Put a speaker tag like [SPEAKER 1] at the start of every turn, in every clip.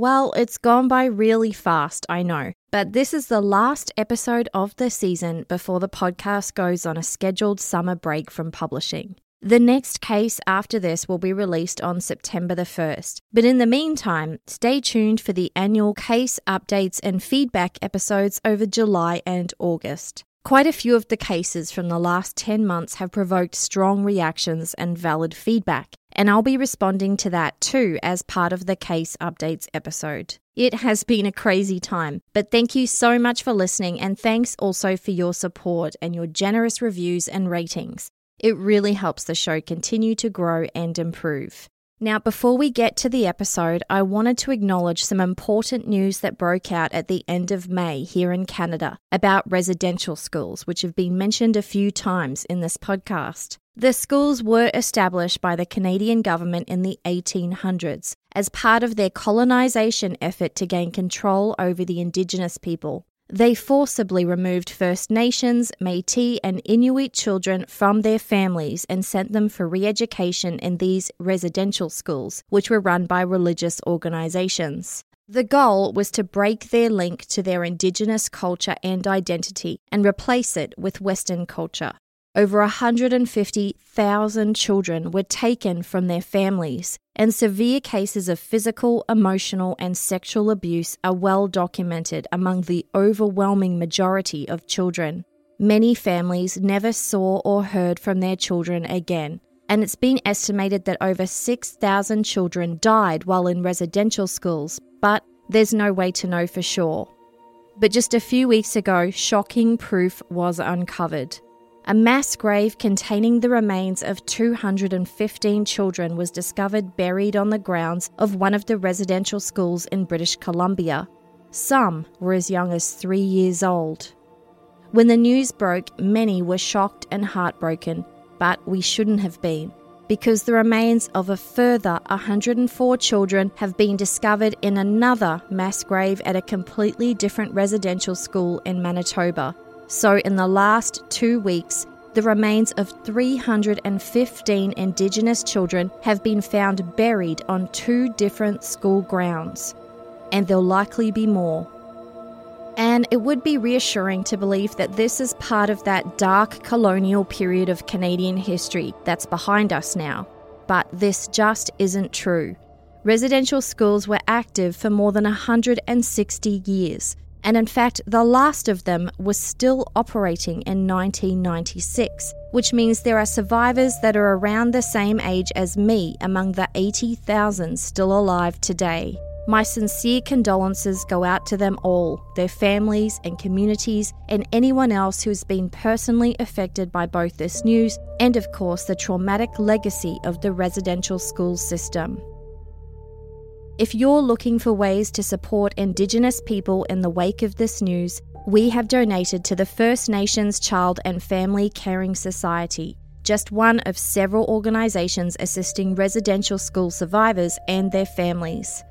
[SPEAKER 1] Well, it's gone by really fast, I know, but this is the last episode of the season before the podcast goes on a scheduled summer break from publishing. The next case after this will be released on September the 1st. But in the meantime, stay tuned for the annual case updates and feedback episodes over July and August. Quite a few of the cases from the last 10 months have provoked strong reactions and valid feedback, and I'll be responding to that too as part of the case updates episode. It has been a crazy time, but thank you so much for listening, and thanks also for your support and your generous reviews and ratings. It really helps the show continue to grow and improve. Now, before we get to the episode, I wanted to acknowledge some important news that broke out at the end of May here in Canada about residential schools, which have been mentioned a few times in this podcast. The schools were established by the Canadian government in the 1800s as part of their colonisation effort to gain control over the Indigenous people. They forcibly removed First Nations, Metis, and Inuit children from their families and sent them for re education in these residential schools, which were run by religious organisations. The goal was to break their link to their Indigenous culture and identity and replace it with Western culture. Over 150,000 children were taken from their families, and severe cases of physical, emotional, and sexual abuse are well documented among the overwhelming majority of children. Many families never saw or heard from their children again, and it's been estimated that over 6,000 children died while in residential schools, but there's no way to know for sure. But just a few weeks ago, shocking proof was uncovered. A mass grave containing the remains of 215 children was discovered buried on the grounds of one of the residential schools in British Columbia. Some were as young as three years old. When the news broke, many were shocked and heartbroken, but we shouldn't have been, because the remains of a further 104 children have been discovered in another mass grave at a completely different residential school in Manitoba. So, in the last two weeks, the remains of 315 Indigenous children have been found buried on two different school grounds, and there'll likely be more. And it would be reassuring to believe that this is part of that dark colonial period of Canadian history that's behind us now. But this just isn't true. Residential schools were active for more than 160 years, and in fact, the last of them was still operating in 1996, which means there are survivors that are around the same age as me among the 80,000 still alive today. My sincere condolences go out to them all, their families and communities, and anyone else who has been personally affected by both this news and, of course, the traumatic legacy of the residential school system. If you're looking for ways to support Indigenous people in the wake of this news, we have donated to the First Nations Child and Family Caring Society, just one of several organisations assisting residential school survivors and their families.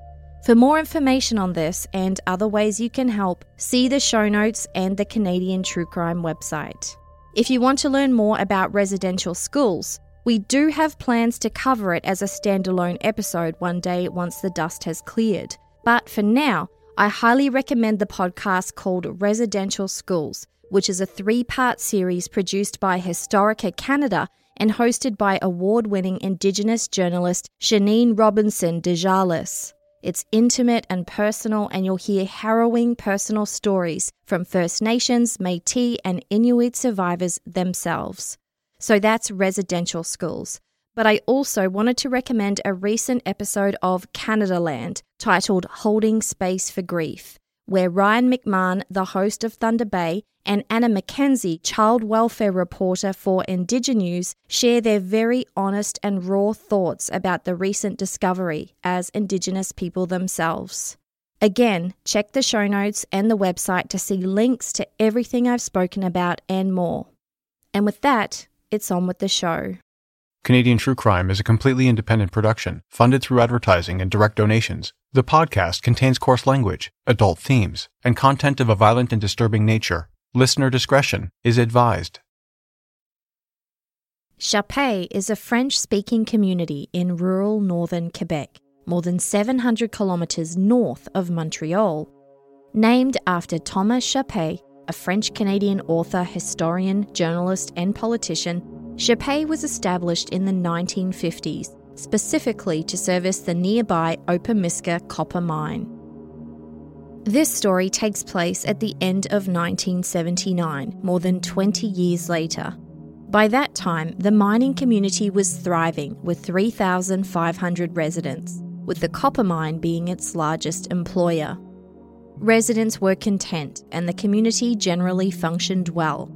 [SPEAKER 1] For more information on this and other ways you can help, see the show notes and the Canadian True Crime website. If you want to learn more about residential schools, we do have plans to cover it as a standalone episode one day once the dust has cleared. But for now, I highly recommend the podcast called Residential Schools, which is a three part series produced by Historica Canada and hosted by award winning Indigenous journalist Shaneen Robinson Desjarlais. It's intimate and personal, and you'll hear harrowing personal stories from First Nations, Metis, and Inuit survivors themselves. So that's residential schools. but I also wanted to recommend a recent episode of Canadaland titled Holding Space for Grief, where Ryan McMahon, the host of Thunder Bay, and Anna McKenzie, child welfare reporter for IndigiNews, share their very honest and raw thoughts about the recent discovery as Indigenous people themselves. Again, check the show notes and the website to see links to everything I've spoken about and more. And with that, it's on with the show.
[SPEAKER 2] Canadian True Crime is a completely independent production, funded through advertising and direct donations. The podcast contains coarse language, adult themes, and content of a violent and disturbing nature. Listener discretion is advised.
[SPEAKER 1] Chapais is a French speaking community in rural northern Quebec, more than 700 kilometres north of Montreal. Named after Thomas Chapais, a French Canadian author, historian, journalist, and politician, Chapais was established in the 1950s, specifically to service the nearby Opemiska copper mine. This story takes place at the end of 1979, more than 20 years later. By that time, the mining community was thriving with 3,500 residents, with the copper mine being its largest employer. Residents were content and the community generally functioned well.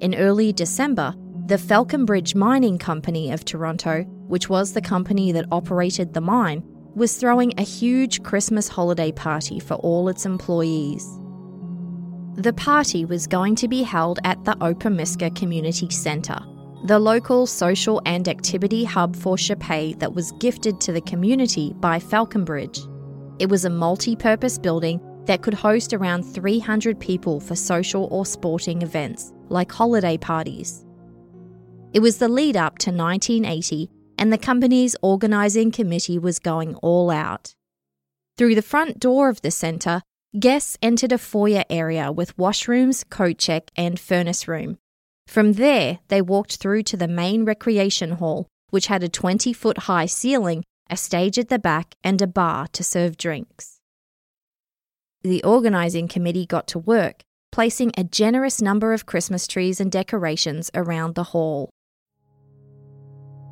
[SPEAKER 1] In early December, the Falconbridge Mining Company of Toronto, which was the company that operated the mine, was throwing a huge Christmas holiday party for all its employees. The party was going to be held at the Opemiska Community Centre, the local social and activity hub for Chapais that was gifted to the community by Falconbridge. It was a multi purpose building that could host around 300 people for social or sporting events, like holiday parties. It was the lead up to 1980, and the company's organising committee was going all out. Through the front door of the centre, guests entered a foyer area with washrooms, coat check, and furnace room. From there, they walked through to the main recreation hall, which had a 20 foot high ceiling, a stage at the back, and a bar to serve drinks. The organising committee got to work, placing a generous number of Christmas trees and decorations around the hall.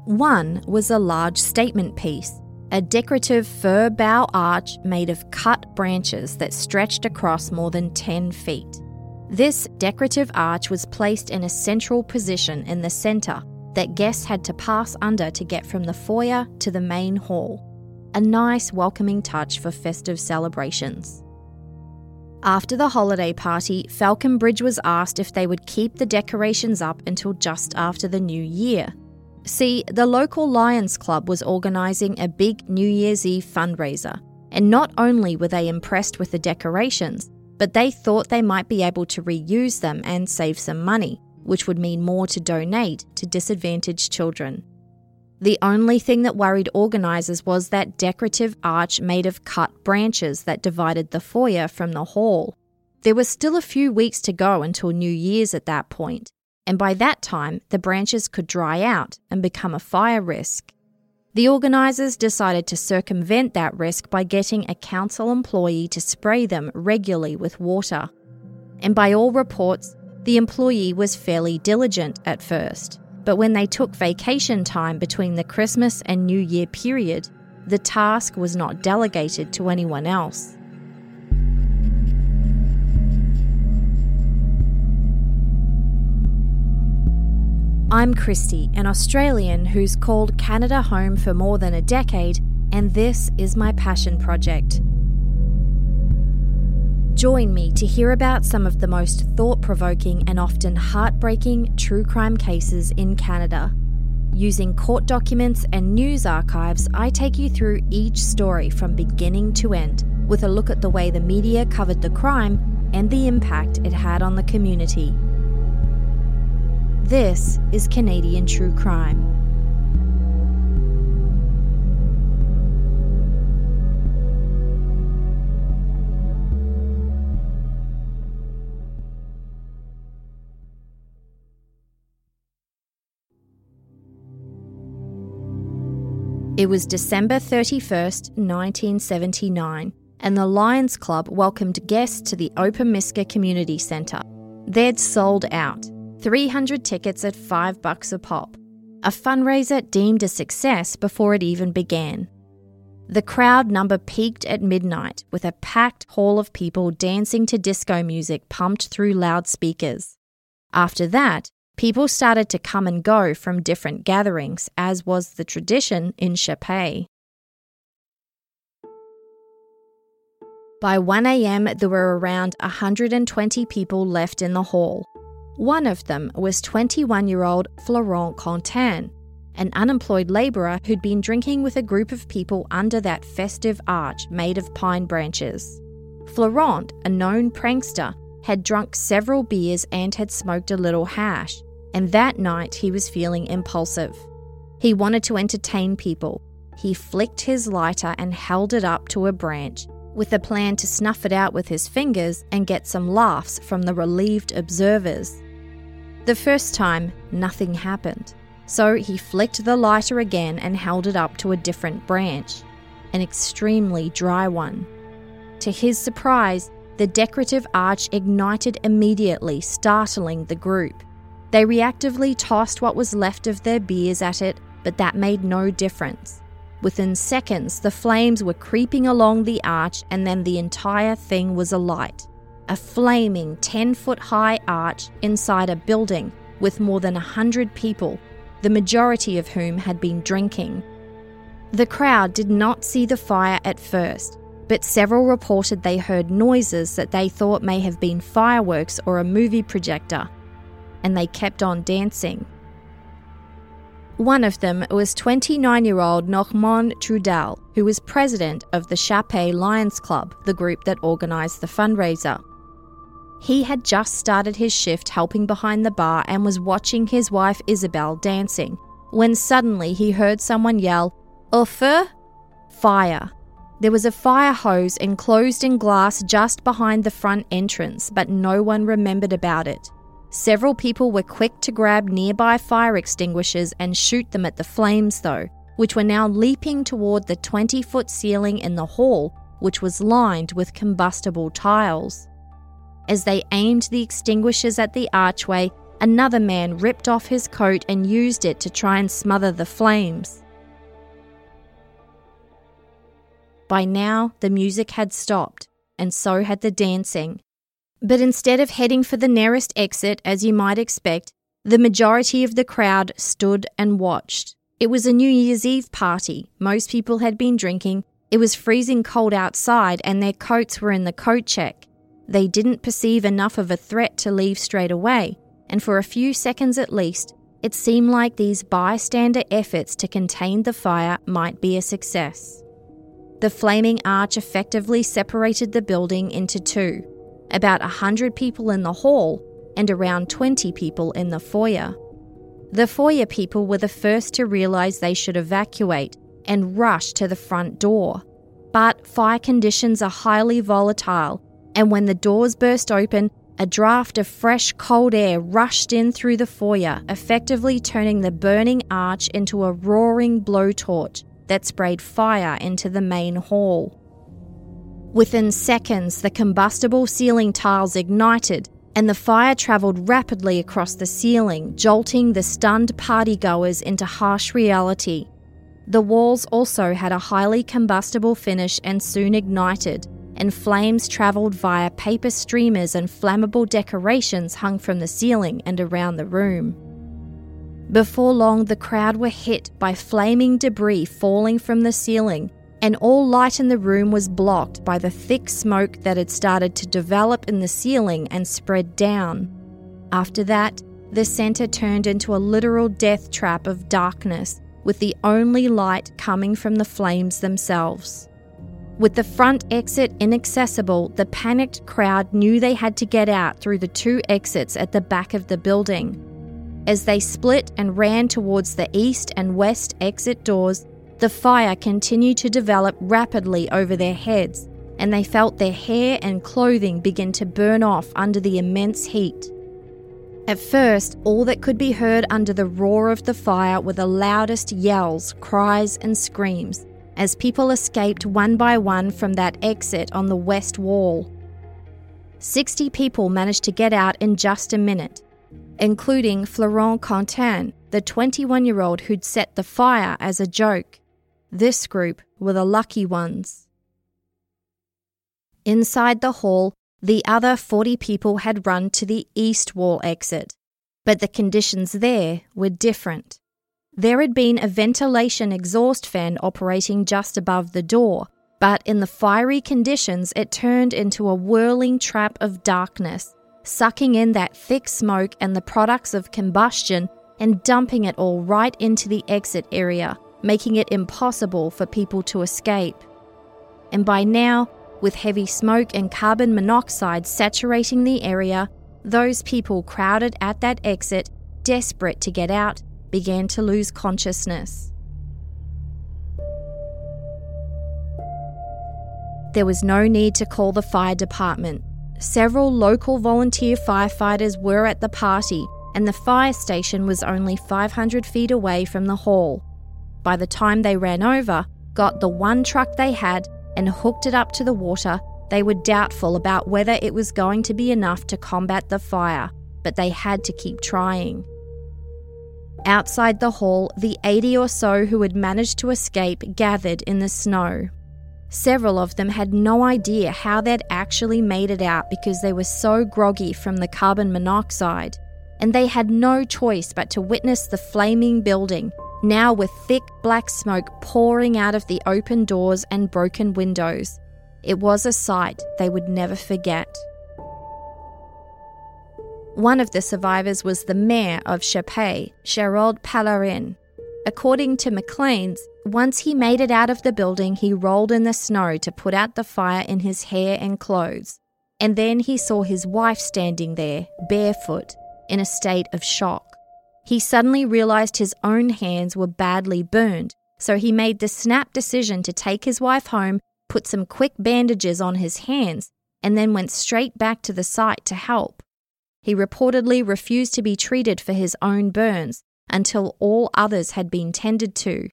[SPEAKER 1] One was a large statement piece, a decorative fir bough arch made of cut branches that stretched across more than 10 feet. This decorative arch was placed in a central position in the centre that guests had to pass under to get from the foyer to the main hall. A nice, welcoming touch for festive celebrations. After the holiday party, Falconbridge was asked if they would keep the decorations up until just after the new year. See, the local Lions Club was organising a big New Year's Eve fundraiser, and not only were they impressed with the decorations, but they thought they might be able to reuse them and save some money, which would mean more to donate to disadvantaged children. The only thing that worried organisers was that decorative arch made of cut branches that divided the foyer from the hall. There was still a few weeks to go until New Year's at that point, and by that time, the branches could dry out and become a fire risk. The organisers decided to circumvent that risk by getting a council employee to spray them regularly with water. And by all reports, the employee was fairly diligent at first. But when they took vacation time between the Christmas and New Year period, the task was not delegated to anyone else. I'm Kristi, an Australian who's called Canada home for more than a decade, and this is my passion project. Join me to hear about some of the most thought provoking and often heartbreaking true crime cases in Canada. Using court documents and news archives, I take you through each story from beginning to end with a look at the way the media covered the crime and the impact it had on the community. This is Canadian True Crime. It was December 31st, 1979, and the Lions Club welcomed guests to the Opemiska Community Centre. They'd sold out, 300 tickets at 5 bucks a pop. a fundraiser deemed a success before it even began. The crowd number peaked at midnight with a packed hall of people dancing to disco music pumped through loudspeakers. After that, people started to come and go from different gatherings, as was the tradition in Chapais. By 1am, there were around 120 people left in the hall. One of them was 21 year old Florent Contain, an unemployed labourer who'd been drinking with a group of people under that festive arch made of pine branches. Florent, a known prankster, had drunk several beers and had smoked a little hash, and that night he was feeling impulsive. He wanted to entertain people. He flicked his lighter and held it up to a branch, with a plan to snuff it out with his fingers and get some laughs from the relieved observers. The first time, nothing happened. So he flicked the lighter again and held it up to a different branch, an extremely dry one. To his surprise, the decorative arch ignited immediately, startling the group. They reactively tossed what was left of their beers at it, but that made no difference. Within seconds, the flames were creeping along the arch, and then the entire thing was alight. A flaming 10 foot high arch inside a building with more than a 100 people the majority of whom had been drinking. The crowd did not see the fire at first, but several reported they heard noises that they thought may have been fireworks or a movie projector, and they kept on dancing. One of them was 29 year old Normand Trudel, who was president of the Chapais Lions Club, the group that organised the fundraiser. He had just started his shift helping behind the bar and was watching his wife Isabel dancing when suddenly he heard someone yell, Au feu? Fire. There was a fire hose enclosed in glass just behind the front entrance, but no one remembered about it. Several people were quick to grab nearby fire extinguishers and shoot them at the flames, though, which were now leaping toward the 20 foot ceiling in the hall, which was lined with combustible tiles. As they aimed the extinguishers at the archway, another man ripped off his coat and used it to try and smother the flames. By now, the music had stopped, and so had the dancing. But instead of heading for the nearest exit, as you might expect, the majority of the crowd stood and watched. It was a New Year's Eve party. Most people had been drinking. It was freezing cold outside, and their coats were in the coat check. They didn't perceive enough of a threat to leave straight away, and for a few seconds at least, it seemed like these bystander efforts to contain the fire might be a success. The flaming arch effectively separated the building into two about 100 people in the hall and around 20 people in the foyer. The foyer people were the first to realise they should evacuate and rush to the front door. But fire conditions are highly volatile and when the doors burst open, a draft of fresh, cold air rushed in through the foyer, effectively turning the burning arch into a roaring blowtorch that sprayed fire into the main hall. Within seconds, the combustible ceiling tiles ignited, and the fire travelled rapidly across the ceiling, jolting the stunned partygoers into harsh reality. The walls also had a highly combustible finish and soon ignited, and flames travelled via paper streamers and flammable decorations hung from the ceiling and around the room. Before long, the crowd were hit by flaming debris falling from the ceiling, and all light in the room was blocked by the thick smoke that had started to develop in the ceiling and spread down. After that, the centre turned into a literal death trap of darkness, with the only light coming from the flames themselves. With the front exit inaccessible, the panicked crowd knew they had to get out through the two exits at the back of the building. As they split and ran towards the east and west exit doors, the fire continued to develop rapidly over their heads, and they felt their hair and clothing begin to burn off under the immense heat. At first, all that could be heard under the roar of the fire were the loudest yells, cries, and screams as people escaped one by one from that exit on the west wall. 60 people managed to get out in just a minute, including Florent Contain, the 21 year old who'd set the fire as a joke. This group were the lucky ones. Inside the hall, the other 40 people had run to the east wall exit, but the conditions there were different. There had been a ventilation exhaust fan operating just above the door, but in the fiery conditions, it turned into a whirling trap of darkness, sucking in that thick smoke and the products of combustion and dumping it all right into the exit area, making it impossible for people to escape. And by now, with heavy smoke and carbon monoxide saturating the area, those people crowded at that exit, desperate to get out, began to lose consciousness. There was no need to call the fire department. Several local volunteer firefighters were at the party, and the fire station was only 500 feet away from the hall. By the time they ran over, got the one truck they had, and hooked it up to the water, they were doubtful about whether it was going to be enough to combat the fire, but they had to keep trying. Outside the hall, the 80 or so who had managed to escape gathered in the snow. Several of them had no idea how they'd actually made it out because they were so groggy from the carbon monoxide, and they had no choice but to witness the flaming building, now with thick black smoke pouring out of the open doors and broken windows. It was a sight they would never forget. One of the survivors was the mayor of Chapais, Gerald Pellerin. According to Maclean's, once he made it out of the building, he rolled in the snow to put out the fire in his hair and clothes. And then he saw his wife standing there, barefoot, in a state of shock. He suddenly realized his own hands were badly burned, so he made the snap decision to take his wife home, put some quick bandages on his hands, and then went straight back to the site to help. He reportedly refused to be treated for his own burns until all others had been tended to.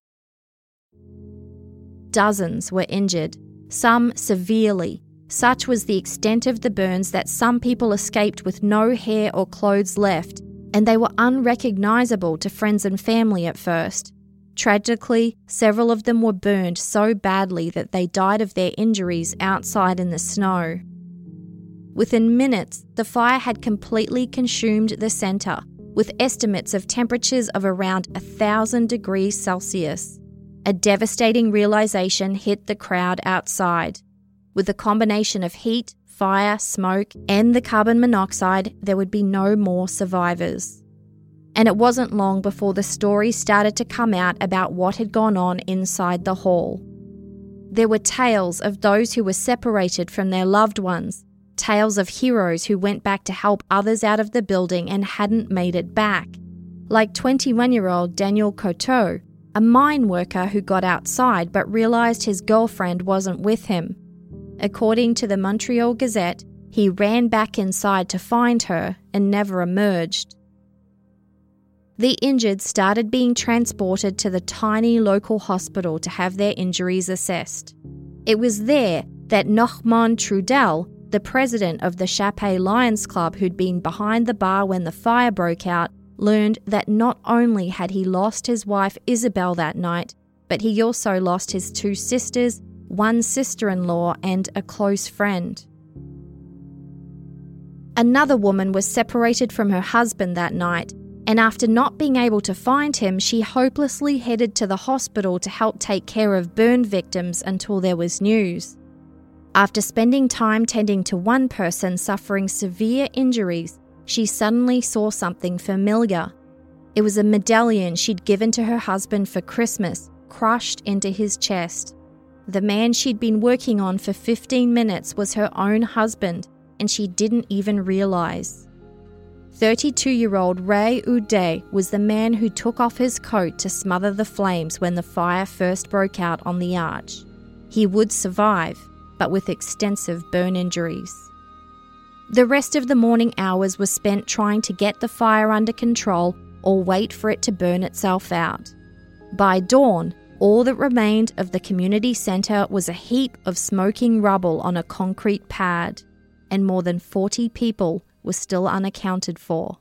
[SPEAKER 1] Dozens were injured, some severely. Such was the extent of the burns that some people escaped with no hair or clothes left, and they were unrecognizable to friends and family at first. Tragically, several of them were burned so badly that they died of their injuries outside in the snow. Within minutes, the fire had completely consumed the centre, with estimates of temperatures of around 1,000 degrees Celsius. A devastating realization hit the crowd outside. With a combination of heat, fire, smoke, and the carbon monoxide, there would be no more survivors. And it wasn't long before the stories started to come out about what had gone on inside the hall. There were tales of those who were separated from their loved ones, tales of heroes who went back to help others out of the building and hadn't made it back. Like 21 year old Daniel Coteau, a mine worker who got outside but realised his girlfriend wasn't with him. According to the Montreal Gazette, he ran back inside to find her and never emerged. The injured started being transported to the tiny local hospital to have their injuries assessed. It was there that Normand Trudel the president of the Chapais Lions Club, who'd been behind the bar when the fire broke out, learned that not only had he lost his wife Isabel that night, but he also lost his two sisters, one sister in law, and a close friend. Another woman was separated from her husband that night, and after not being able to find him, she hopelessly headed to the hospital to help take care of burn victims until there was news. After spending time tending to one person suffering severe injuries, she suddenly saw something familiar. It was a medallion she'd given to her husband for Christmas, crushed into his chest. The man she'd been working on for 15 minutes was her own husband, and she didn't even realize. 32 year old Ray Uday was the man who took off his coat to smother the flames when the fire first broke out on the arch. He would survive, but with extensive burn injuries. The rest of the morning hours were spent trying to get the fire under control or wait for it to burn itself out. By dawn, all that remained of the community centre was a heap of smoking rubble on a concrete pad, and more than 40 people were still unaccounted for.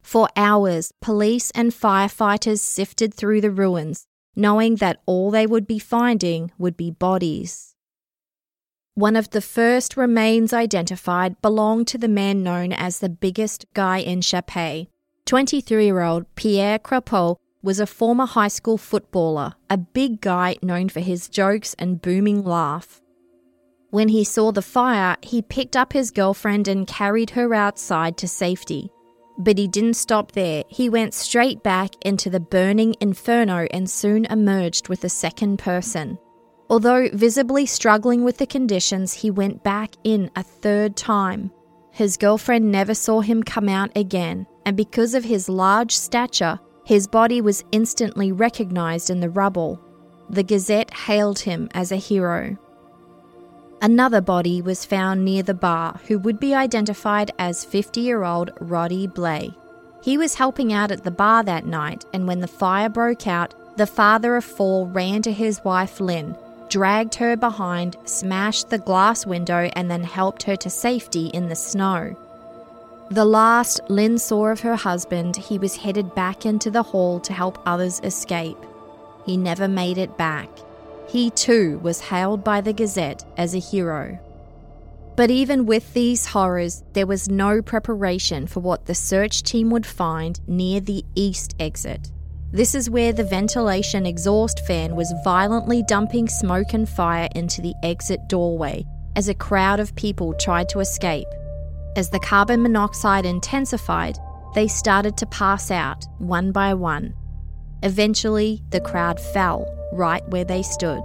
[SPEAKER 1] For hours, police and firefighters sifted through the ruins, knowing that all they would be finding would be bodies. One of the first remains identified belonged to the man known as the biggest guy in Chapais. 23 year old Pierre Crapeau was a former high school footballer, a big guy known for his jokes and booming laugh. When he saw the fire, he picked up his girlfriend and carried her outside to safety. But he didn't stop there. He went straight back into the burning inferno and soon emerged with a second person. Although visibly struggling with the conditions, he went back in a third time. His girlfriend never saw him come out again, and because of his large stature, his body was instantly recognized in the rubble. The Gazette hailed him as a hero. Another body was found near the bar who would be identified as 50 year old Roddy Blay. He was helping out at the bar that night, and when the fire broke out, the father of four ran to his wife Lynn, dragged her behind, smashed the glass window, and then helped her to safety in the snow. The last Lynn saw of her husband, he was headed back into the hall to help others escape. He never made it back. He too was hailed by the Gazette as a hero. But even with these horrors, there was no preparation for what the search team would find near the east exit. This is where the ventilation exhaust fan was violently dumping smoke and fire into the exit doorway as a crowd of people tried to escape. As the carbon monoxide intensified, they started to pass out one by one. Eventually, the crowd fell right where they stood,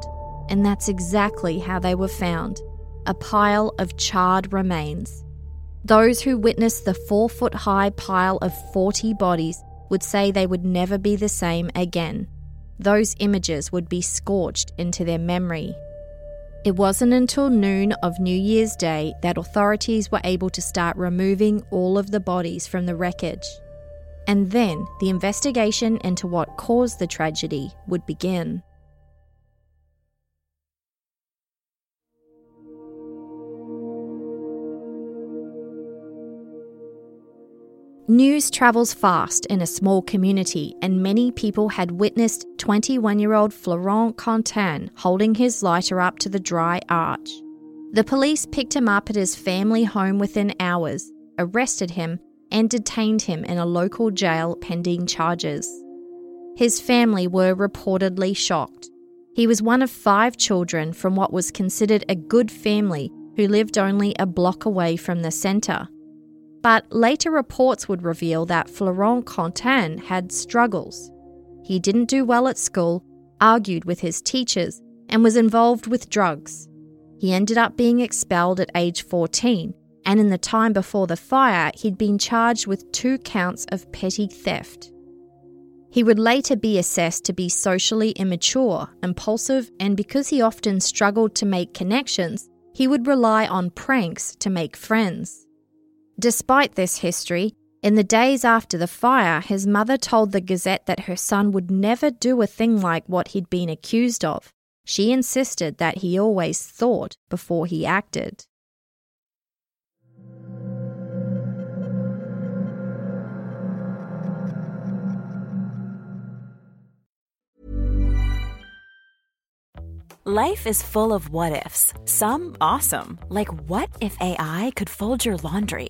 [SPEAKER 1] and that's exactly how they were found a pile of charred remains. Those who witnessed the four foot high pile of 40 bodies would say they would never be the same again. Those images would be scorched into their memory. It wasn't until noon of New Year's Day that authorities were able to start removing all of the bodies from the wreckage. And then the investigation into what caused the tragedy would begin. News travels fast in a small community, and many people had witnessed 21 year old Florent Contain holding his lighter up to the dry arch. The police picked him up at his family home within hours, arrested him, and detained him in a local jail pending charges. His family were reportedly shocked. He was one of five children from what was considered a good family who lived only a block away from the centre. But later reports would reveal that Florent Contain had struggles. He didn't do well at school, argued with his teachers, and was involved with drugs. He ended up being expelled at age 14, and in the time before the fire, he'd been charged with two counts of petty theft. He would later be assessed to be socially immature, impulsive, and because he often struggled to make connections, he would rely on pranks to make friends. Despite this history, in the days after the fire, his mother told the Gazette that her son would never do a thing like what he'd been accused of. She insisted that he always thought before he acted.
[SPEAKER 3] Life is full of what ifs, some awesome, like what if AI could fold your laundry?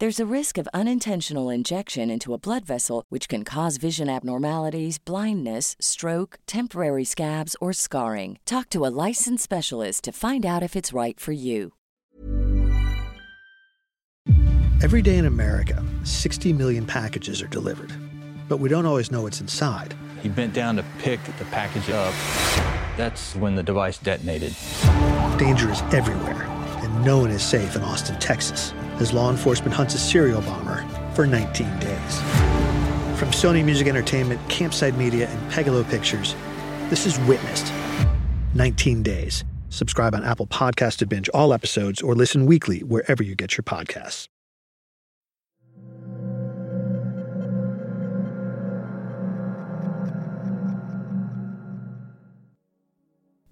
[SPEAKER 4] There's a risk of unintentional injection into a blood vessel, which can cause vision abnormalities, blindness, stroke, temporary scabs, or scarring. Talk to a licensed specialist to find out if it's right for you.
[SPEAKER 5] Every day in America, 60 million packages are delivered, but we don't always know what's inside.
[SPEAKER 6] He bent down to pick the package up. That's when the device detonated.
[SPEAKER 5] Danger is everywhere, and no one is safe in Austin, Texas, as law enforcement hunts a serial bomber for 19 days. From Sony Music Entertainment, Campside Media, and Pegalo Pictures, this is Witnessed 19 Days. Subscribe on Apple Podcasts to binge all episodes or listen weekly wherever you get your podcasts.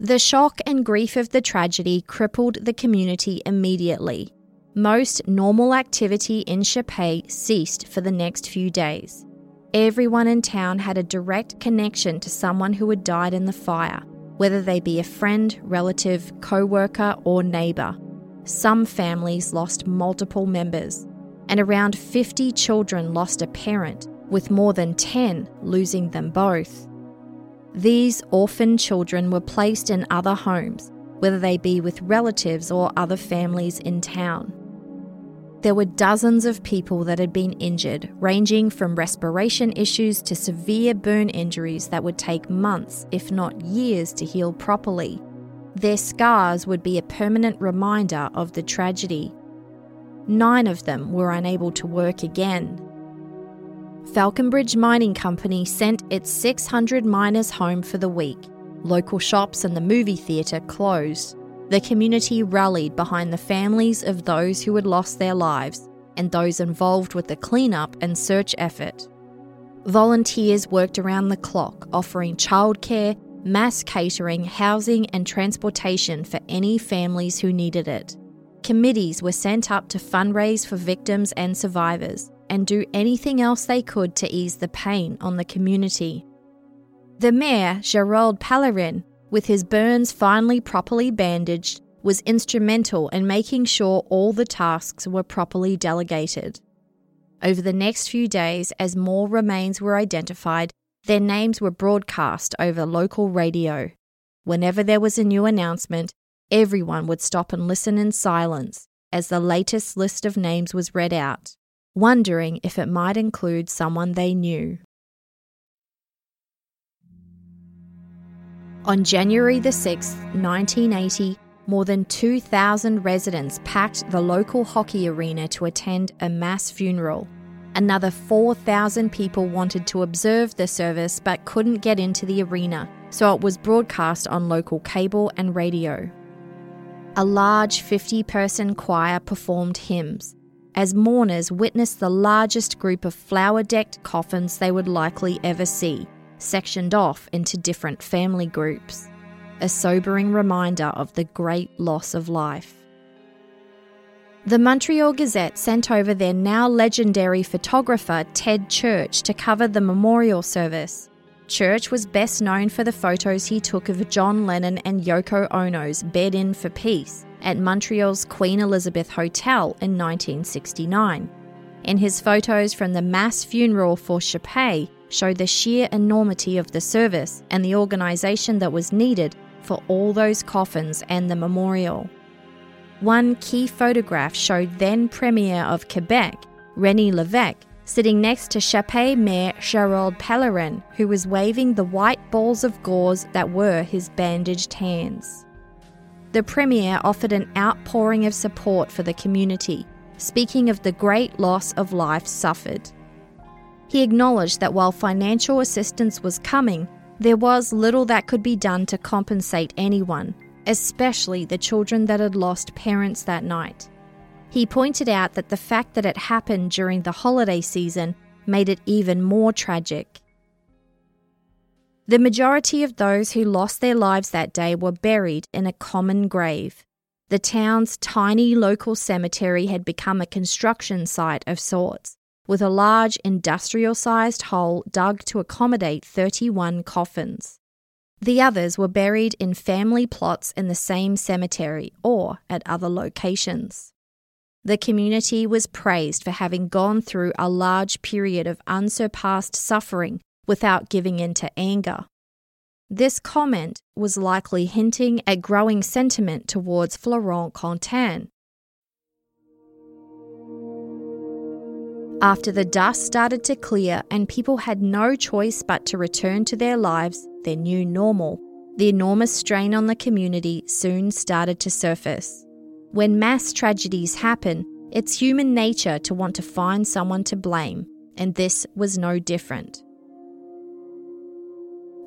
[SPEAKER 1] The shock and grief of the tragedy crippled the community immediately. Most normal activity in Chapais ceased for the next few days. Everyone in town had a direct connection to someone who had died in the fire, whether they be a friend, relative, co worker, or neighbour. Some families lost multiple members, and around 50 children lost a parent, with more than 10 losing them both. These orphan children were placed in other homes, whether they be with relatives or other families in town. There were dozens of people that had been injured, ranging from respiration issues to severe burn injuries that would take months, if not years, to heal properly. Their scars would be a permanent reminder of the tragedy. Nine of them were unable to work again, Falconbridge Mining Company sent its 600 miners home for the week. Local shops and the movie theatre closed. The community rallied behind the families of those who had lost their lives and those involved with the cleanup and search effort. Volunteers worked around the clock, offering childcare, mass catering, housing, and transportation for any families who needed it. Committees were sent up to fundraise for victims and survivors and do anything else they could to ease the pain on the community. The mayor, Gerald Pellerin, with his burns finally properly bandaged, was instrumental in making sure all the tasks were properly delegated. Over the next few days, as more remains were identified, their names were broadcast over local radio. Whenever there was a new announcement, everyone would stop and listen in silence as the latest list of names was read out wondering if it might include someone they knew. On January the 6th, 1980, more than 2,000 residents packed the local hockey arena to attend a mass funeral. Another 4,000 people wanted to observe the service but couldn't get into the arena, so it was broadcast on local cable and radio. A large 50 person choir performed hymns, as mourners witnessed the largest group of flower decked coffins they would likely ever see, sectioned off into different family groups. A sobering reminder of the great loss of life. The Montreal Gazette sent over their now legendary photographer Ted Church to cover the memorial service. Church was best known for the photos he took of John Lennon and Yoko Ono's Bed In for Peace, at Montreal's Queen Elizabeth Hotel in 1969. In his photos from the mass funeral for Chapais show the sheer enormity of the service and the organisation that was needed for all those coffins and the memorial. One key photograph showed then Premier of Quebec, René Levesque, sitting next to Chapais Mayor Gerald Pellerin, who was waving the white balls of gauze that were his bandaged hands the Premier offered an outpouring of support for the community, speaking of the great loss of life suffered. He acknowledged that while financial assistance was coming, there was little that could be done to compensate anyone, especially the children that had lost parents that night. He pointed out that the fact that it happened during the holiday season made it even more tragic. The majority of those who lost their lives that day were buried in a common grave. The town's tiny local cemetery had become a construction site of sorts, with a large industrial sized hole dug to accommodate 31 coffins. The others were buried in family plots in the same cemetery or at other locations. The community was praised for having gone through a large period of unsurpassed suffering without giving in to anger. This comment was likely hinting at growing sentiment towards Florent Contain. After the dust started to clear and people had no choice but to return to their lives, their new normal, the enormous strain on the community soon started to surface. When mass tragedies happen, it's human nature to want to find someone to blame, and this was no different.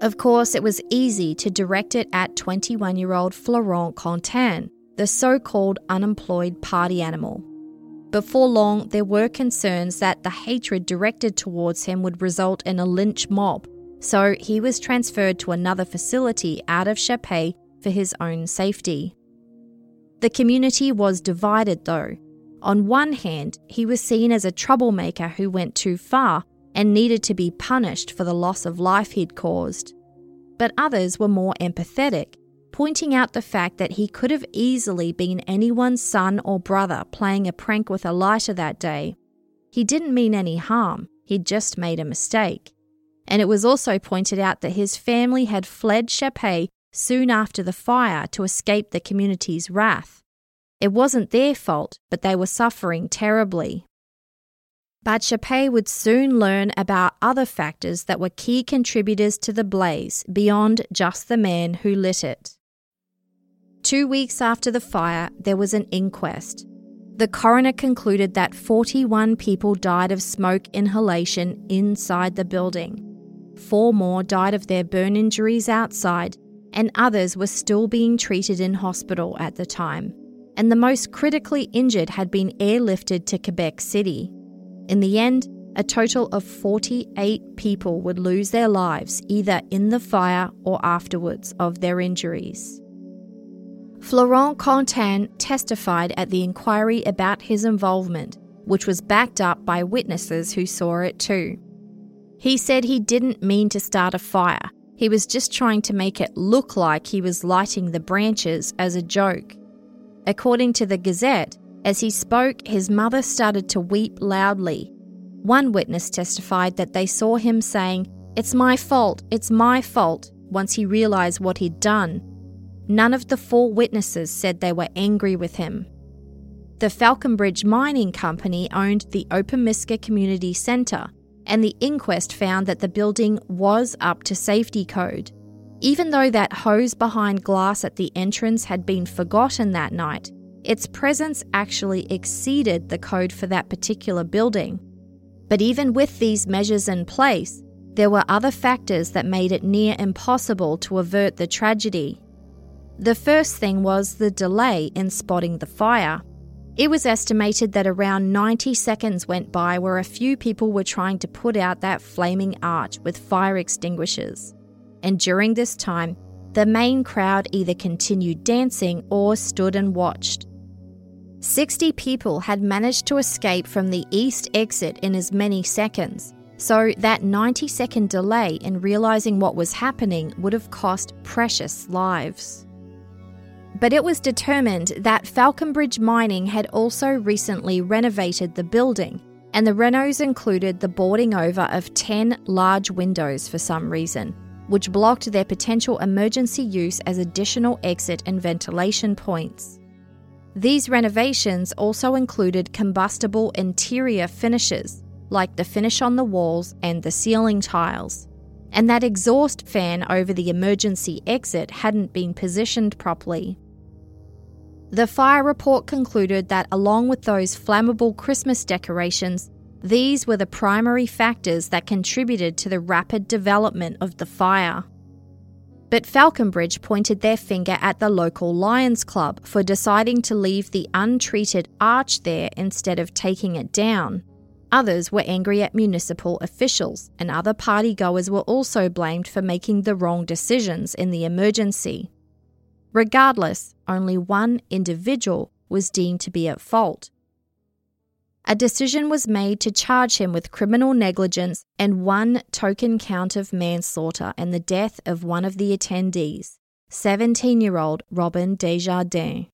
[SPEAKER 1] Of course, it was easy to direct it at 21 year old Florent Contain, the so called unemployed party animal. Before long, there were concerns that the hatred directed towards him would result in a lynch mob, so he was transferred to another facility out of Chapais for his own safety. The community was divided though. On one hand, he was seen as a troublemaker who went too far and needed to be punished for the loss of life he'd caused. But others were more empathetic, pointing out the fact that he could have easily been anyone's son or brother playing a prank with a lighter that day. He didn't mean any harm, he'd just made a mistake. And it was also pointed out that his family had fled Chapais soon after the fire to escape the community's wrath. It wasn't their fault, but they were suffering terribly. But Chapais would soon learn about other factors that were key contributors to the blaze beyond just the man who lit it. Two weeks after the fire, there was an inquest. The coroner concluded that 41 people died of smoke inhalation inside the building. Four more died of their burn injuries outside, and others were still being treated in hospital at the time. And the most critically injured had been airlifted to Quebec City. In the end, a total of 48 people would lose their lives either in the fire or afterwards of their injuries. Florent Contain testified at the inquiry about his involvement, which was backed up by witnesses who saw it too. He said he didn't mean to start a fire, he was just trying to make it look like he was lighting the branches as a joke. According to the Gazette, as he spoke, his mother started to weep loudly. One witness testified that they saw him saying, It's my fault, it's my fault, once he realised what he'd done. None of the four witnesses said they were angry with him. The Falconbridge Mining Company owned the Opemiska Community Centre, and the inquest found that the building was up to safety code. Even though that hose behind glass at the entrance had been forgotten that night, its presence actually exceeded the code for that particular building. But even with these measures in place, there were other factors that made it near impossible to avert the tragedy. The first thing was the delay in spotting the fire. It was estimated that around 90 seconds went by where a few people were trying to put out that flaming arch with fire extinguishers. And during this time, the main crowd either continued dancing or stood and watched. 60 people had managed to escape from the east exit in as many seconds, so that 90 second delay in realizing what was happening would have cost precious lives. But it was determined that Falconbridge Mining had also recently renovated the building, and the renos included the boarding over of 10 large windows for some reason, which blocked their potential emergency use as additional exit and ventilation points. These renovations also included combustible interior finishes, like the finish on the walls and the ceiling tiles. And that exhaust fan over the emergency exit hadn't been positioned properly. The fire report concluded that, along with those flammable Christmas decorations, these were the primary factors that contributed to the rapid development of the fire. But Falconbridge pointed their finger at the local Lions Club for deciding to leave the untreated arch there instead of taking it down. Others were angry at municipal officials, and other partygoers were also blamed for making the wrong decisions in the emergency. Regardless, only one individual was deemed to be at fault. A decision was made to charge him with criminal negligence and one token count of manslaughter and the death of one of the attendees, 17 year old Robin Desjardins.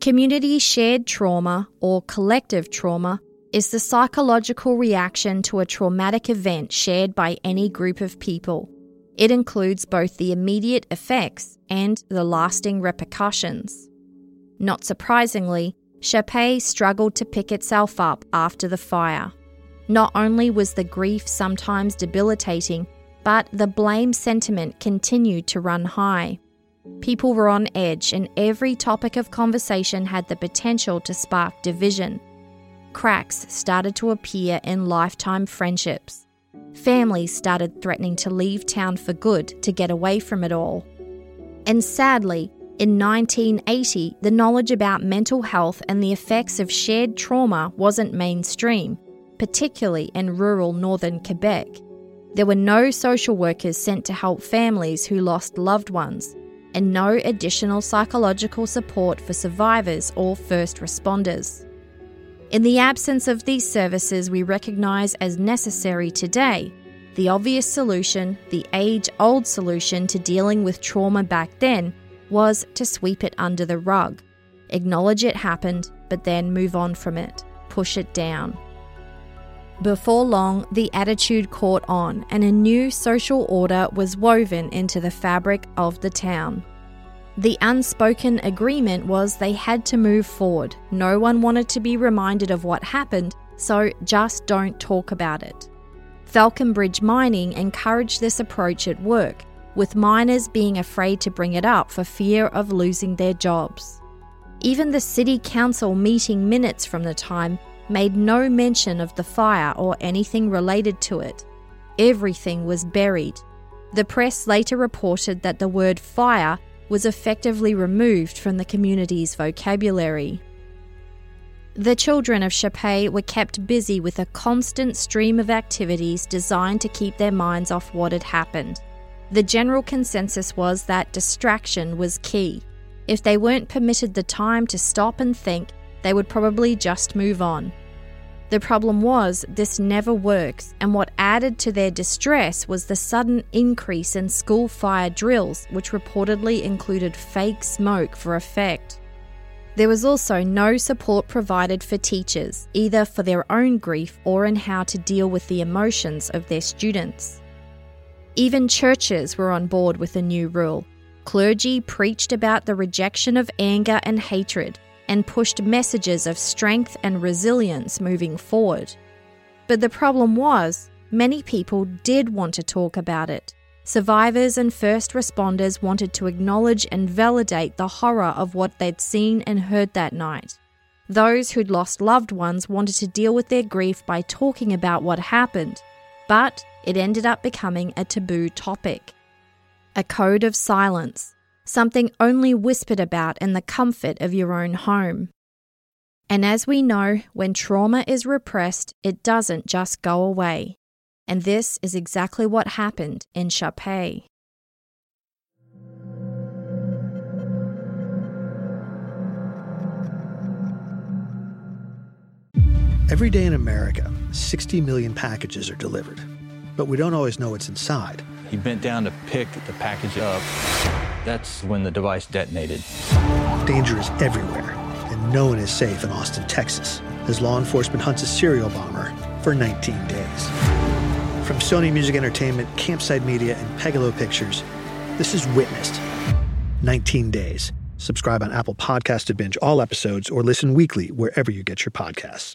[SPEAKER 1] Community shared trauma or collective trauma is the psychological reaction to a traumatic event shared by any group of people. It includes both the immediate effects and the lasting repercussions. Not surprisingly, Chapais struggled to pick itself up after the fire. Not only was the grief sometimes debilitating, but the blame sentiment continued to run high. People were on edge, and every topic of conversation had the potential to spark division. Cracks started to appear in lifetime friendships. Families started threatening to leave town for good to get away from it all. And sadly, in 1980, the knowledge about mental health and the effects of shared trauma wasn't mainstream, particularly in rural northern Quebec. There were no social workers sent to help families who lost loved ones, and no additional psychological support for survivors or first responders. In the absence of these services we recognise as necessary today, the obvious solution, the age old solution to dealing with trauma back then, was to sweep it under the rug. Acknowledge it happened, but then move on from it, push it down. Before long, the attitude caught on, and a new social order was woven into the fabric of the town. The unspoken agreement was they had to move forward. No one wanted to be reminded of what happened, so just don't talk about it. Falconbridge Mining encouraged this approach at work, with miners being afraid to bring it up for fear of losing their jobs. Even the City Council meeting minutes from the time made no mention of the fire or anything related to it. Everything was buried. The press later reported that the word fire was effectively removed from the community's vocabulary. The children of Chapais were kept busy with a constant stream of activities designed to keep their minds off what had happened. The general consensus was that distraction was key. If they weren't permitted the time to stop and think, they would probably just move on. The problem was, this never works, and what added to their distress was the sudden increase in school fire drills, which reportedly included fake smoke for effect. There was also no support provided for teachers, either for their own grief or in how to deal with the emotions of their students. Even churches were on board with the new rule. Clergy preached about the rejection of anger and hatred, and pushed messages of strength and resilience moving forward. But the problem was, many people did want to talk about it. Survivors and first responders wanted to acknowledge and validate the horror of what they'd seen and heard that night. Those who'd lost loved ones wanted to deal with their grief by talking about what happened, but it ended up becoming a taboo topic. A code of silence, something only whispered about in the comfort of your own home. And as we know, when trauma is repressed, it doesn't just go away. And this is exactly what happened in Chapais.
[SPEAKER 5] Every day in America, 60 million packages are delivered, but we don't always know what's inside.
[SPEAKER 6] He bent down to pick the package up. That's when the device detonated.
[SPEAKER 5] Danger is everywhere, and no one is safe in Austin, Texas, as law enforcement hunts a serial bomber for 19 days. From Sony Music Entertainment, Campside Media, and Pegalo Pictures, this is Witnessed 19 Days. Subscribe on Apple Podcast to binge all episodes or listen weekly wherever you get your podcasts.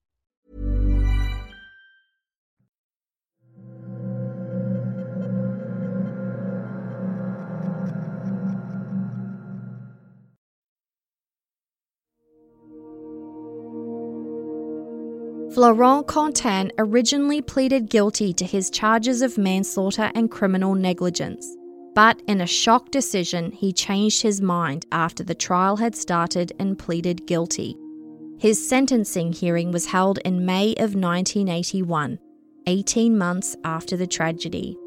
[SPEAKER 1] Florent Contain originally pleaded guilty to his charges of manslaughter and criminal negligence. But in a shock decision, he changed his mind after the trial had started and pleaded guilty. His sentencing hearing was held in May of 1981, 18 months after the tragedy.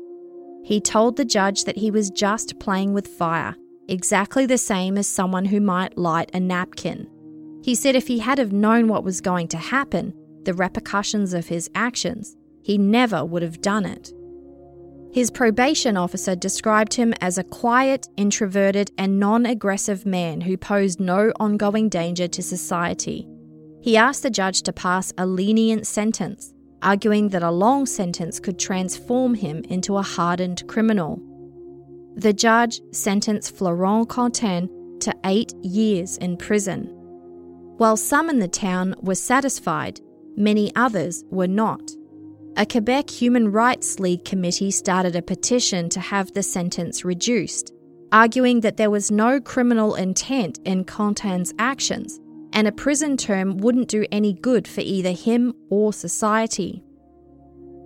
[SPEAKER 1] He told the judge that he was just playing with fire, exactly the same as someone who might light a napkin. He said if he had have known what was going to happen, the repercussions of his actions, he never would have done it. His probation officer described him as a quiet, introverted, and non aggressive man who posed no ongoing danger to society. He asked the judge to pass a lenient sentence, arguing that a long sentence could transform him into a hardened criminal. The judge sentenced Florent Contain to eight years in prison. While some in the town were satisfied, Many others were not. A Quebec Human Rights League committee started a petition to have the sentence reduced, arguing that there was no criminal intent in Contain's actions and a prison term wouldn't do any good for either him or society.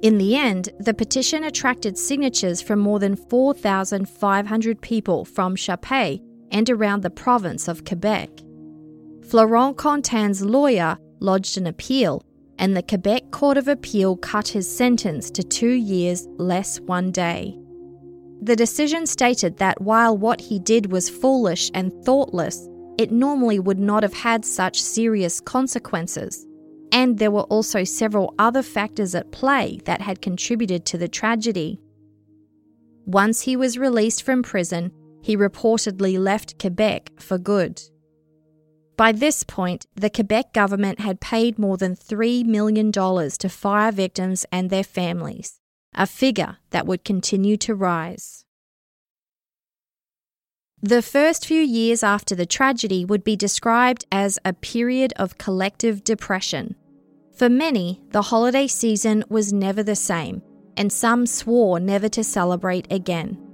[SPEAKER 1] In the end, the petition attracted signatures from more than 4,500 people from Chapais and around the province of Quebec. Florent Contain's lawyer lodged an appeal and the Quebec Court of Appeal cut his sentence to two years less one day. The decision stated that while what he did was foolish and thoughtless, it normally would not have had such serious consequences. And there were also several other factors at play that had contributed to the tragedy. Once he was released from prison, he reportedly left Quebec for good. By this point, the Quebec government had paid more than $3 million to fire victims and their families, a figure that would continue to rise. The first few years after the tragedy would be described as a period of collective depression. For many, the holiday season was never the same, and some swore never to celebrate again.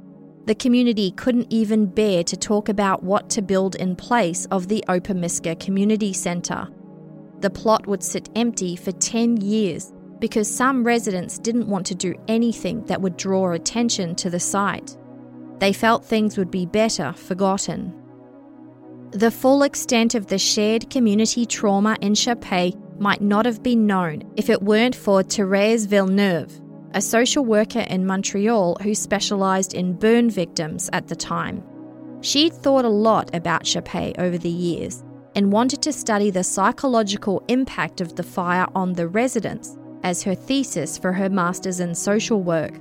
[SPEAKER 1] The community couldn't even bear to talk about what to build in place of the Opemiska Community Centre. The plot would sit empty for 10 years because some residents didn't want to do anything that would draw attention to the site. They felt things would be better forgotten. The full extent of the shared community trauma in Chapais might not have been known if it weren't for Therese Villeneuve, a social worker in Montreal who specialised in burn victims at the time. She'd thought a lot about Chapais over the years and wanted to study the psychological impact of the fire on the residents as her thesis for her master's in social work.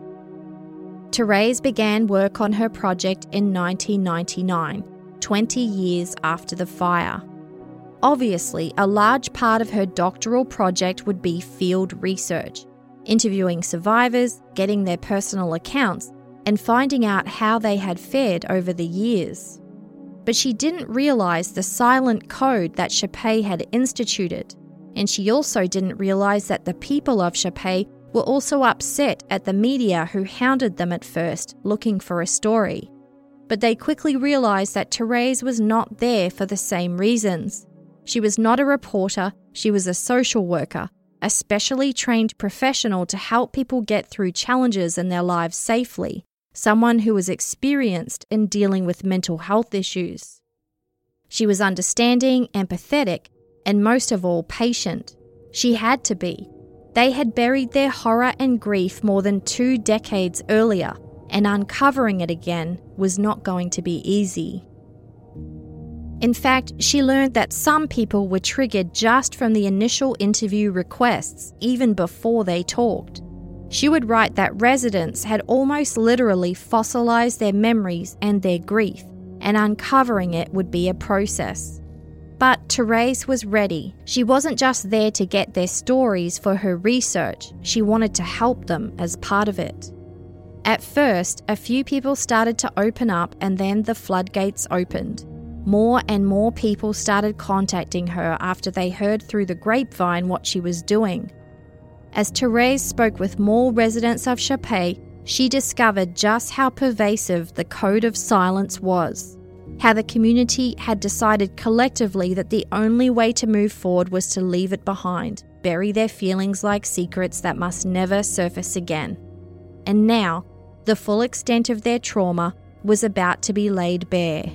[SPEAKER 1] Therese began work on her project in 1999, 20 years after the fire. Obviously, a large part of her doctoral project would be field research, interviewing survivors, getting their personal accounts, and finding out how they had fared over the years. But she didn't realise the silent code that Chapais had instituted, and she also didn't realise that the people of Chapais were also upset at the media who hounded them at first, looking for a story. But they quickly realised that Therese was not there for the same reasons. She was not a reporter, she was a social worker, a specially trained professional to help people get through challenges in their lives safely, someone who was experienced in dealing with mental health issues. She was understanding, empathetic, and most of all, patient. She had to be. They had buried their horror and grief more than two decades earlier, and uncovering it again was not going to be easy. In fact, she learned that some people were triggered just from the initial interview requests, even before they talked. She would write that residents had almost literally fossilized their memories and their grief, and uncovering it would be a process. But Therese was ready. She wasn't just there to get their stories for her research, she wanted to help them as part of it. At first, a few people started to open up, and then the floodgates opened. More and more people started contacting her after they heard through the grapevine what she was doing. As Therese spoke with more residents of Chapais, she discovered just how pervasive the code of silence was. How the community had decided collectively that the only way to move forward was to leave it behind, bury their feelings like secrets that must never surface again. And now, the full extent of their trauma was about to be laid bare.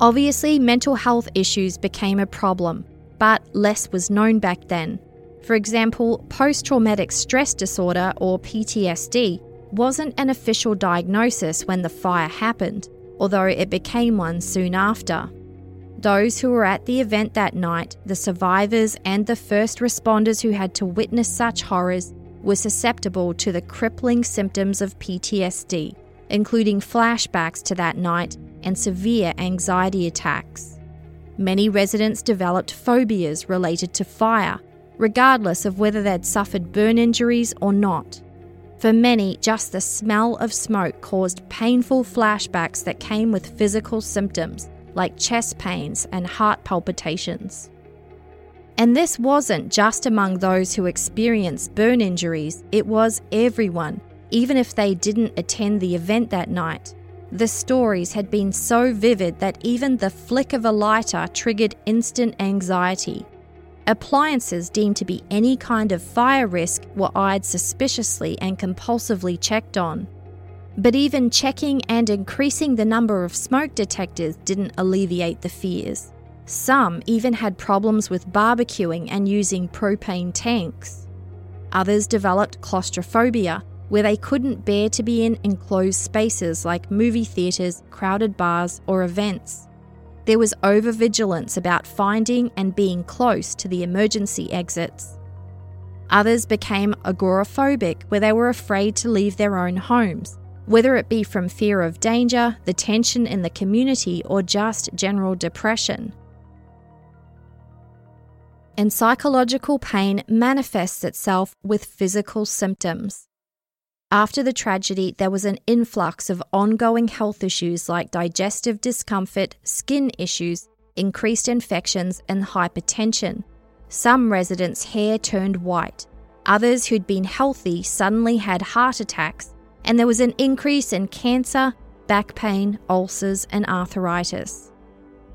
[SPEAKER 1] Obviously, mental health issues became a problem, but less was known back then. For example, post traumatic stress disorder or PTSD wasn't an official diagnosis when the fire happened, although it became one soon after. Those who were at the event that night, the survivors, and the first responders who had to witness such horrors were susceptible to the crippling symptoms of PTSD, including flashbacks to that night and severe anxiety attacks. Many residents developed phobias related to fire, regardless of whether they'd suffered burn injuries or not. For many, just the smell of smoke caused painful flashbacks that came with physical symptoms like chest pains and heart palpitations. And this wasn't just among those who experienced burn injuries, it was everyone, even if they didn't attend the event that night. The stories had been so vivid that even the flick of a lighter triggered instant anxiety. Appliances deemed to be any kind of fire risk were eyed suspiciously and compulsively checked on. But even checking and increasing the number of smoke detectors didn't alleviate the fears. Some even had problems with barbecuing and using propane tanks. Others developed claustrophobia, where they couldn't bear to be in enclosed spaces like movie theatres, crowded bars, or events. There was overvigilance about finding and being close to the emergency exits. Others became agoraphobic, where they were afraid to leave their own homes, whether it be from fear of danger, the tension in the community, or just general depression and psychological pain manifests itself with physical symptoms. After the tragedy, there was an influx of ongoing health issues like digestive discomfort, skin issues, increased infections, and hypertension. Some residents' hair turned white. Others who'd been healthy suddenly had heart attacks, and there was an increase in cancer, back pain, ulcers, and arthritis.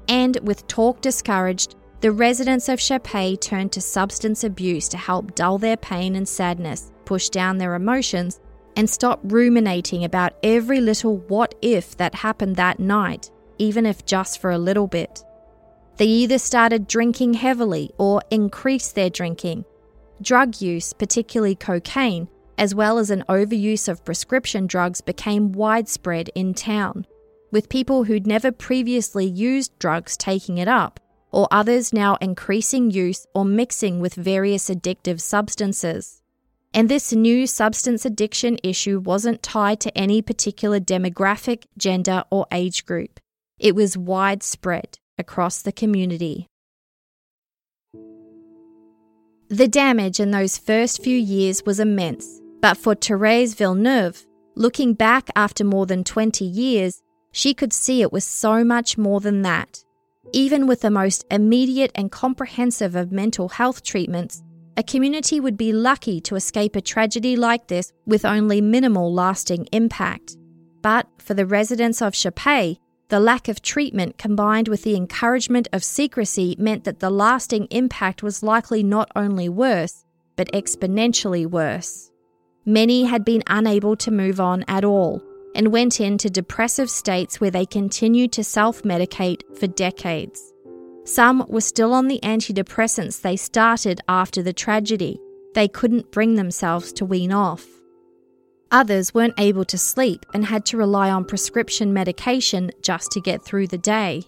[SPEAKER 1] And with talk discouraged, the residents of Chapais turned to substance abuse to help dull their pain and sadness, push down their emotions, and stop ruminating about every little what if that happened that night, even if just for a little bit. They either started drinking heavily or increased their drinking. Drug use, particularly cocaine, as well as an overuse of prescription drugs, became widespread in town, with people who'd never previously used drugs taking it up or others now increasing use or mixing with various addictive substances. And this new substance addiction issue wasn't tied to any particular demographic, gender, or age group. It was widespread across the community. The damage in those first few years was immense, but for Therese Villeneuve, looking back after more than 20 years, she could see it was so much more than that. Even with the most immediate and comprehensive of mental health treatments, a community would be lucky to escape a tragedy like this with only minimal lasting impact. But for the residents of Chapais, the lack of treatment combined with the encouragement of secrecy meant that the lasting impact was likely not only worse, but exponentially worse. Many had been unable to move on at all, and went into depressive states where they continued to self medicate for decades. Some were still on the antidepressants they started after the tragedy. They couldn't bring themselves to wean off. Others weren't able to sleep and had to rely on prescription medication just to get through the day.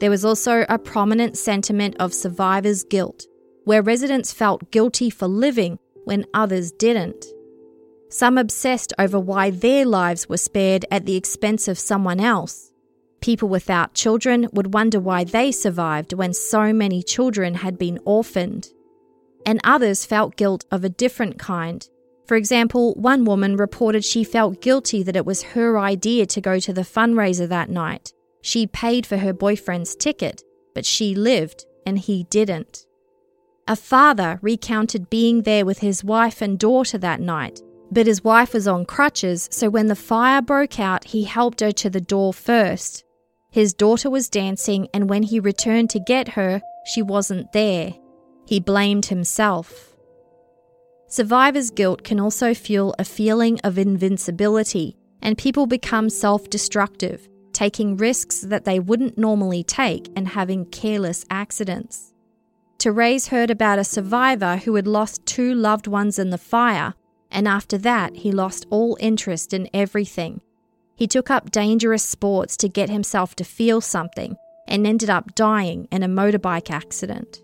[SPEAKER 1] There was also a prominent sentiment of survivor's guilt, where residents felt guilty for living when others didn't. Some obsessed over why their lives were spared at the expense of someone else. People without children would wonder why they survived when so many children had been orphaned. And others felt guilt of a different kind. For example, one woman reported she felt guilty that it was her idea to go to the fundraiser that night. She paid for her boyfriend's ticket, but she lived and he didn't. A father recounted being there with his wife and daughter that night, but his wife was on crutches, so when the fire broke out, he helped her to the door first. His daughter was dancing, and when he returned to get her, she wasn't there. He blamed himself. Survivor's guilt can also fuel a feeling of invincibility, and people become self destructive, taking risks that they wouldn't normally take and having careless accidents. Therese heard about a survivor who had lost two loved ones in the fire, and after that, he lost all interest in everything he took up dangerous sports to get himself to feel something and ended up dying in a motorbike accident.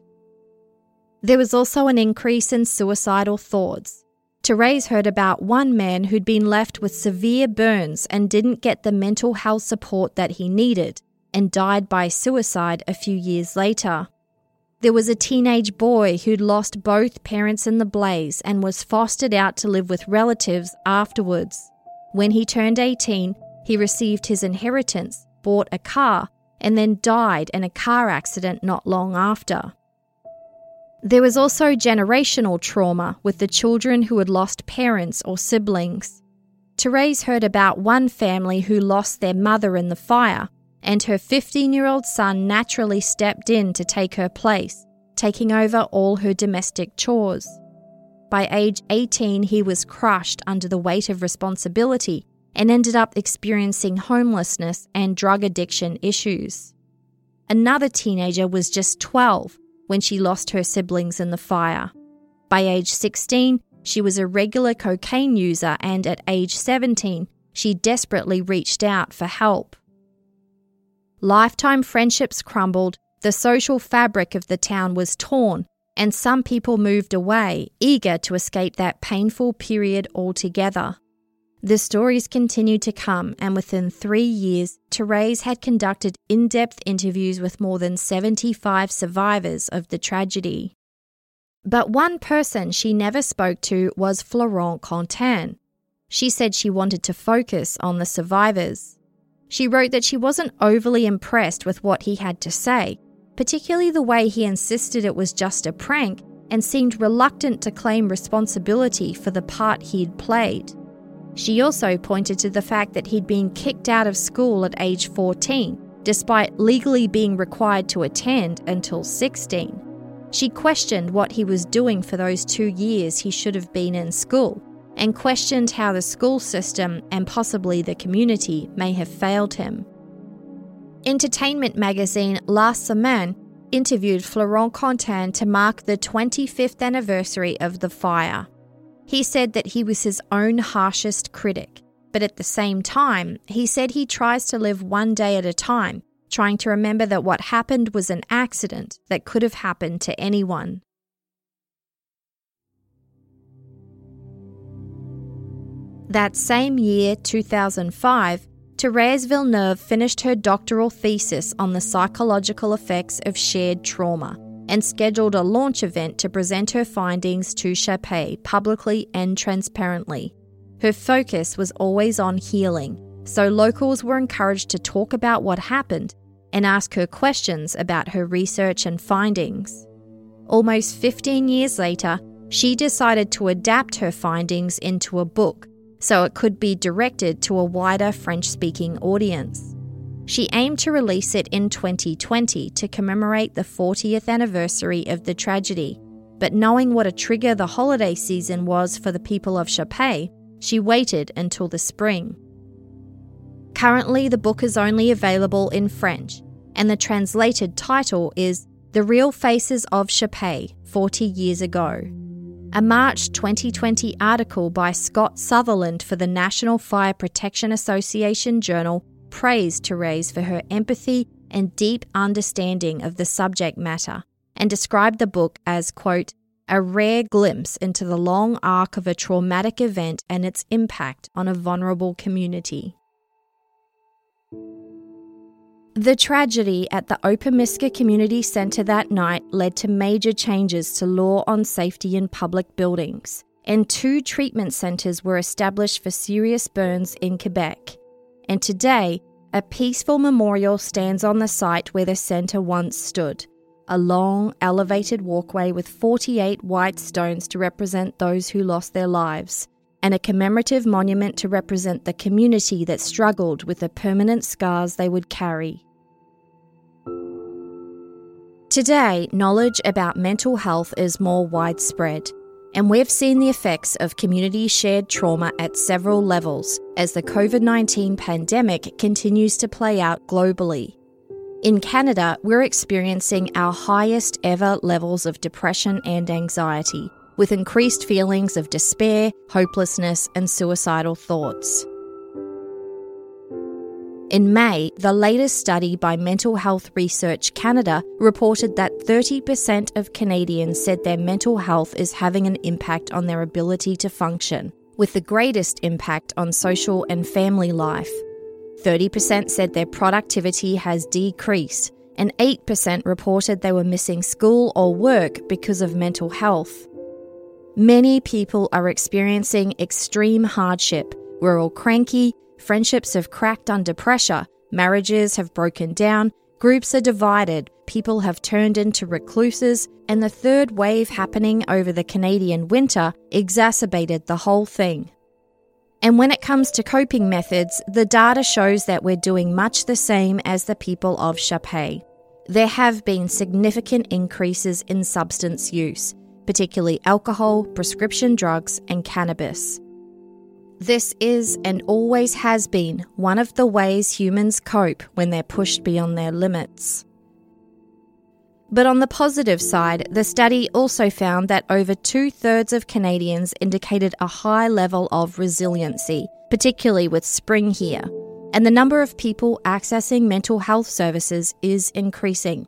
[SPEAKER 1] There was also an increase in suicidal thoughts. Therese heard about one man who'd been left with severe burns and didn't get the mental health support that he needed and died by suicide a few years later. There was a teenage boy who'd lost both parents in the blaze and was fostered out to live with relatives afterwards. When he turned 18, he received his inheritance, bought a car, and then died in a car accident not long after. There was also generational trauma with the children who had lost parents or siblings. Therese heard about one family who lost their mother in the fire, and her 15 year old son naturally stepped in to take her place, taking over all her domestic chores. By age 18, he was crushed under the weight of responsibility and ended up experiencing homelessness and drug addiction issues. Another teenager was just 12 when she lost her siblings in the fire. By age 16, she was a regular cocaine user, and at age 17, she desperately reached out for help. Lifetime friendships crumbled, the social fabric of the town was torn, and some people moved away, eager to escape that painful period altogether. The stories continued to come, and within three years, Therese had conducted in depth interviews with more than 75 survivors of the tragedy. But one person she never spoke to was Florent Contain. She said she wanted to focus on the survivors. She wrote that she wasn't overly impressed with what he had to say, particularly the way he insisted it was just a prank and seemed reluctant to claim responsibility for the part he'd played. She also pointed to the fact that he'd been kicked out of school at age 14, despite legally being required to attend until 16. She questioned what he was doing for those two years he should have been in school, and questioned how the school system and possibly the community may have failed him. Entertainment magazine La Semaine interviewed Florent Contain to mark the 25th anniversary of the fire. He said that he was his own harshest critic, but at the same time, he said he tries to live one day at a time, trying to remember that what happened was an accident that could have happened to anyone. That same year, 2005, Therese Villeneuve finished her doctoral thesis on the psychological effects of shared trauma and scheduled a launch event to present her findings to Chapais publicly and transparently. Her focus was always on healing, so locals were encouraged to talk about what happened and ask her questions about her research and findings. Almost 15 years later, she decided to adapt her findings into a book so it could be directed to a wider French speaking audience. She aimed to release it in 2020 to commemorate the 40th anniversary of the tragedy, but knowing what a trigger the holiday season was for the people of Chapais, she waited until the spring. Currently, the book is only available in French, and the translated title is The Real Faces of Chapais 40 Years Ago. A March 2020 article by Scott Sutherland for the National Fire Protection Association journal praised Therese for her empathy and deep understanding of the subject matter and described the book as, quote, a rare glimpse into the long arc of a traumatic event and its impact on a vulnerable community. The tragedy at the Opemiska Community Centre that night led to major changes to law on safety in public buildings, and two treatment centres were established for serious burns in Quebec. And today, a peaceful memorial stands on the site where the centre once stood a long, elevated walkway with 48 white stones to represent those who lost their lives, and a commemorative monument to represent the community that struggled with the permanent scars they would carry. Today, knowledge about mental health is more widespread, and we've seen the effects of community shared trauma at several levels as the COVID 19 pandemic continues to play out globally. In Canada, we're experiencing our highest ever levels of depression and anxiety, with increased feelings of despair, hopelessness, and suicidal thoughts. In May, the latest study by Mental Health Research Canada reported that 30% of Canadians said their mental health is having an impact on their ability to function, with the greatest impact on social and family life. 30% said their productivity has decreased, and 8% reported they were missing school or work because of mental health. Many people are experiencing extreme hardship. We're all cranky, Friendships have cracked under pressure, marriages have broken down, groups are divided, people have turned into recluses, and the third wave happening over the Canadian winter exacerbated the whole thing. And when it comes to coping methods, the data shows that we're doing much the same as the people of Chapais. There have been significant increases in substance use, particularly alcohol, prescription drugs, and cannabis. This is and always has been one of the ways humans cope when they're pushed beyond their limits. But on the positive side, the study also found that over two thirds of Canadians indicated a high level of resiliency, particularly with spring here, and the number of people accessing mental health services is increasing.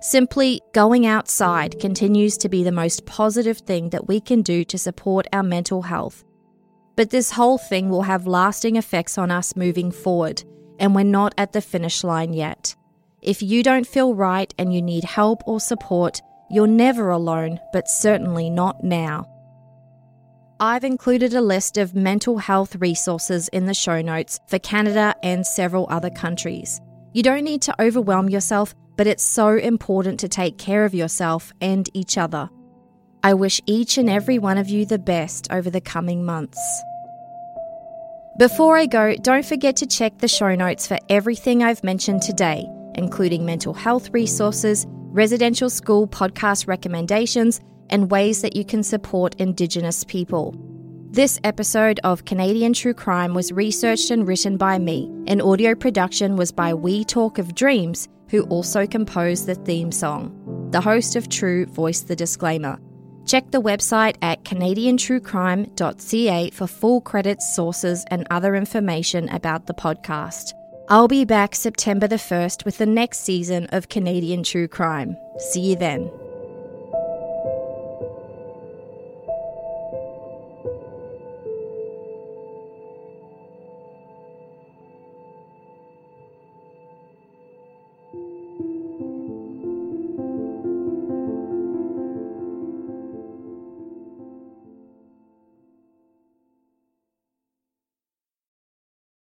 [SPEAKER 1] Simply going outside continues to be the most positive thing that we can do to support our mental health. But this whole thing will have lasting effects on us moving forward, and we're not at the finish line yet. If you don't feel right and you need help or support, you're never alone, but certainly not now. I've included a list of mental health resources in the show notes for Canada and several other countries. You don't need to overwhelm yourself, but it's so important to take care of yourself and each other. I wish each and every one of you the best over the coming months. Before I go, don't forget to check the show notes for everything I've mentioned today, including mental health resources, residential school podcast recommendations, and ways that you can support Indigenous people. This episode of Canadian True Crime was researched and written by me, and audio production was by We Talk of Dreams, who also composed the theme song. The host of True voiced the disclaimer. Check the website at canadiantruecrime.ca for full credits, sources, and other information about the podcast. I'll be back September the 1st with the next season of Canadian True Crime. See you then.